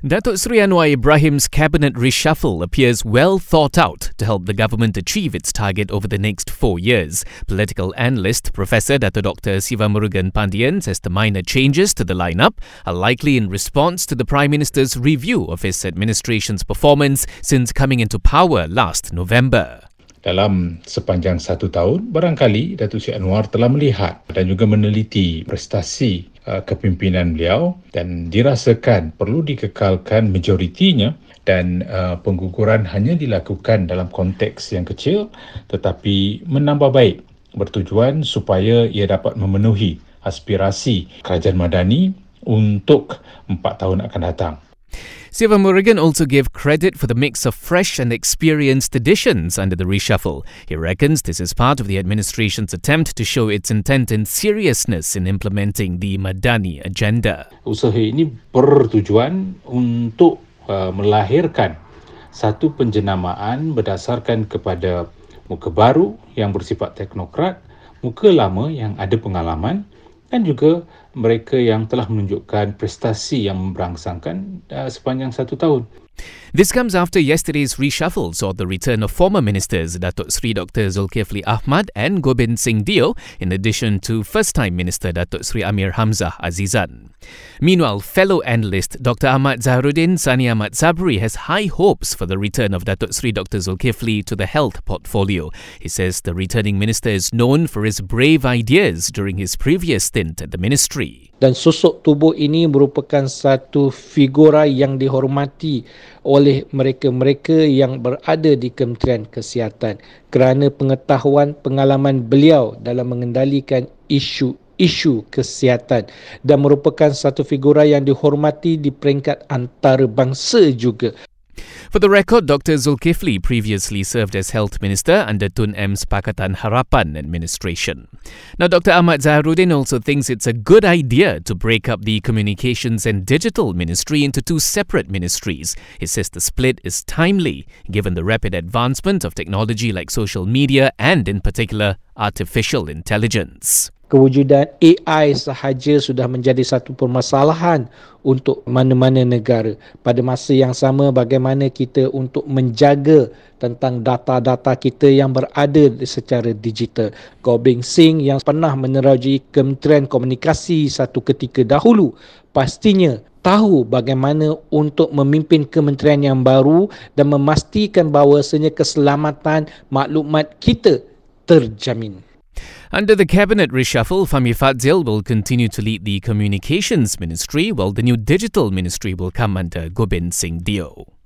Datuk Sri Anwar Ibrahim's cabinet reshuffle appears well thought out to help the government achieve its target over the next four years. Political analyst Professor Dato Dr. Sivamurugan Pandian says the minor changes to the lineup are likely in response to the Prime Minister's review of his administration's performance since coming into power last November. Dalam sepanjang satu tahun, barangkali Datuk Sri Anwar telah melihat dan juga meneliti prestasi Uh, kepimpinan beliau dan dirasakan perlu dikekalkan majoritinya dan uh, pengguguran hanya dilakukan dalam konteks yang kecil tetapi menambah baik bertujuan supaya ia dapat memenuhi aspirasi kerajaan madani untuk empat tahun akan datang. Siva Murugan also gave credit for the mix of fresh and experienced additions under the reshuffle. He reckons this is part of the administration's attempt to show its intent and seriousness in implementing the Madani agenda. Usaha ini bertujuan untuk uh, melahirkan satu penjenamaan berdasarkan kepada muka baru yang bersifat teknokrat, muka lama yang ada pengalaman dan juga mereka yang telah menunjukkan prestasi yang memberangsangkan uh, sepanjang satu tahun. This comes after yesterday's reshuffle saw the return of former ministers Datuk Sri Dr. Zulkifli Ahmad and Gobind Singh Dio, in addition to first-time Minister Datuk Sri Amir Hamzah Azizan. Meanwhile, fellow analyst Dr. Ahmad Zaharuddin Sani Ahmad Sabri has high hopes for the return of Datuk Sri Dr. Zulkifli to the health portfolio. He says the returning minister is known for his brave ideas during his previous stint at the ministry. Dan sosok tubuh ini merupakan satu figura yang dihormati oleh mereka-mereka yang berada di Kementerian Kesihatan kerana pengetahuan pengalaman beliau dalam mengendalikan isu-isu kesihatan dan merupakan satu figura yang dihormati di peringkat antarabangsa juga. For the record, Dr. Zulkifli previously served as Health Minister under Tun M's Pakatan Harapan administration. Now, Dr. Ahmad Zaharuddin also thinks it's a good idea to break up the Communications and Digital Ministry into two separate ministries. He says the split is timely, given the rapid advancement of technology like social media and, in particular, artificial intelligence. Kewujudan AI sahaja sudah menjadi satu permasalahan untuk mana-mana negara. Pada masa yang sama bagaimana kita untuk menjaga tentang data-data kita yang berada secara digital. Gobing Singh yang pernah meneroji Kementerian Komunikasi satu ketika dahulu pastinya tahu bagaimana untuk memimpin kementerian yang baru dan memastikan bahawasanya keselamatan maklumat kita terjamin. Under the cabinet reshuffle, Fami Fadzil will continue to lead the communications ministry, while the new digital ministry will come under uh, Gobind Singh Dio.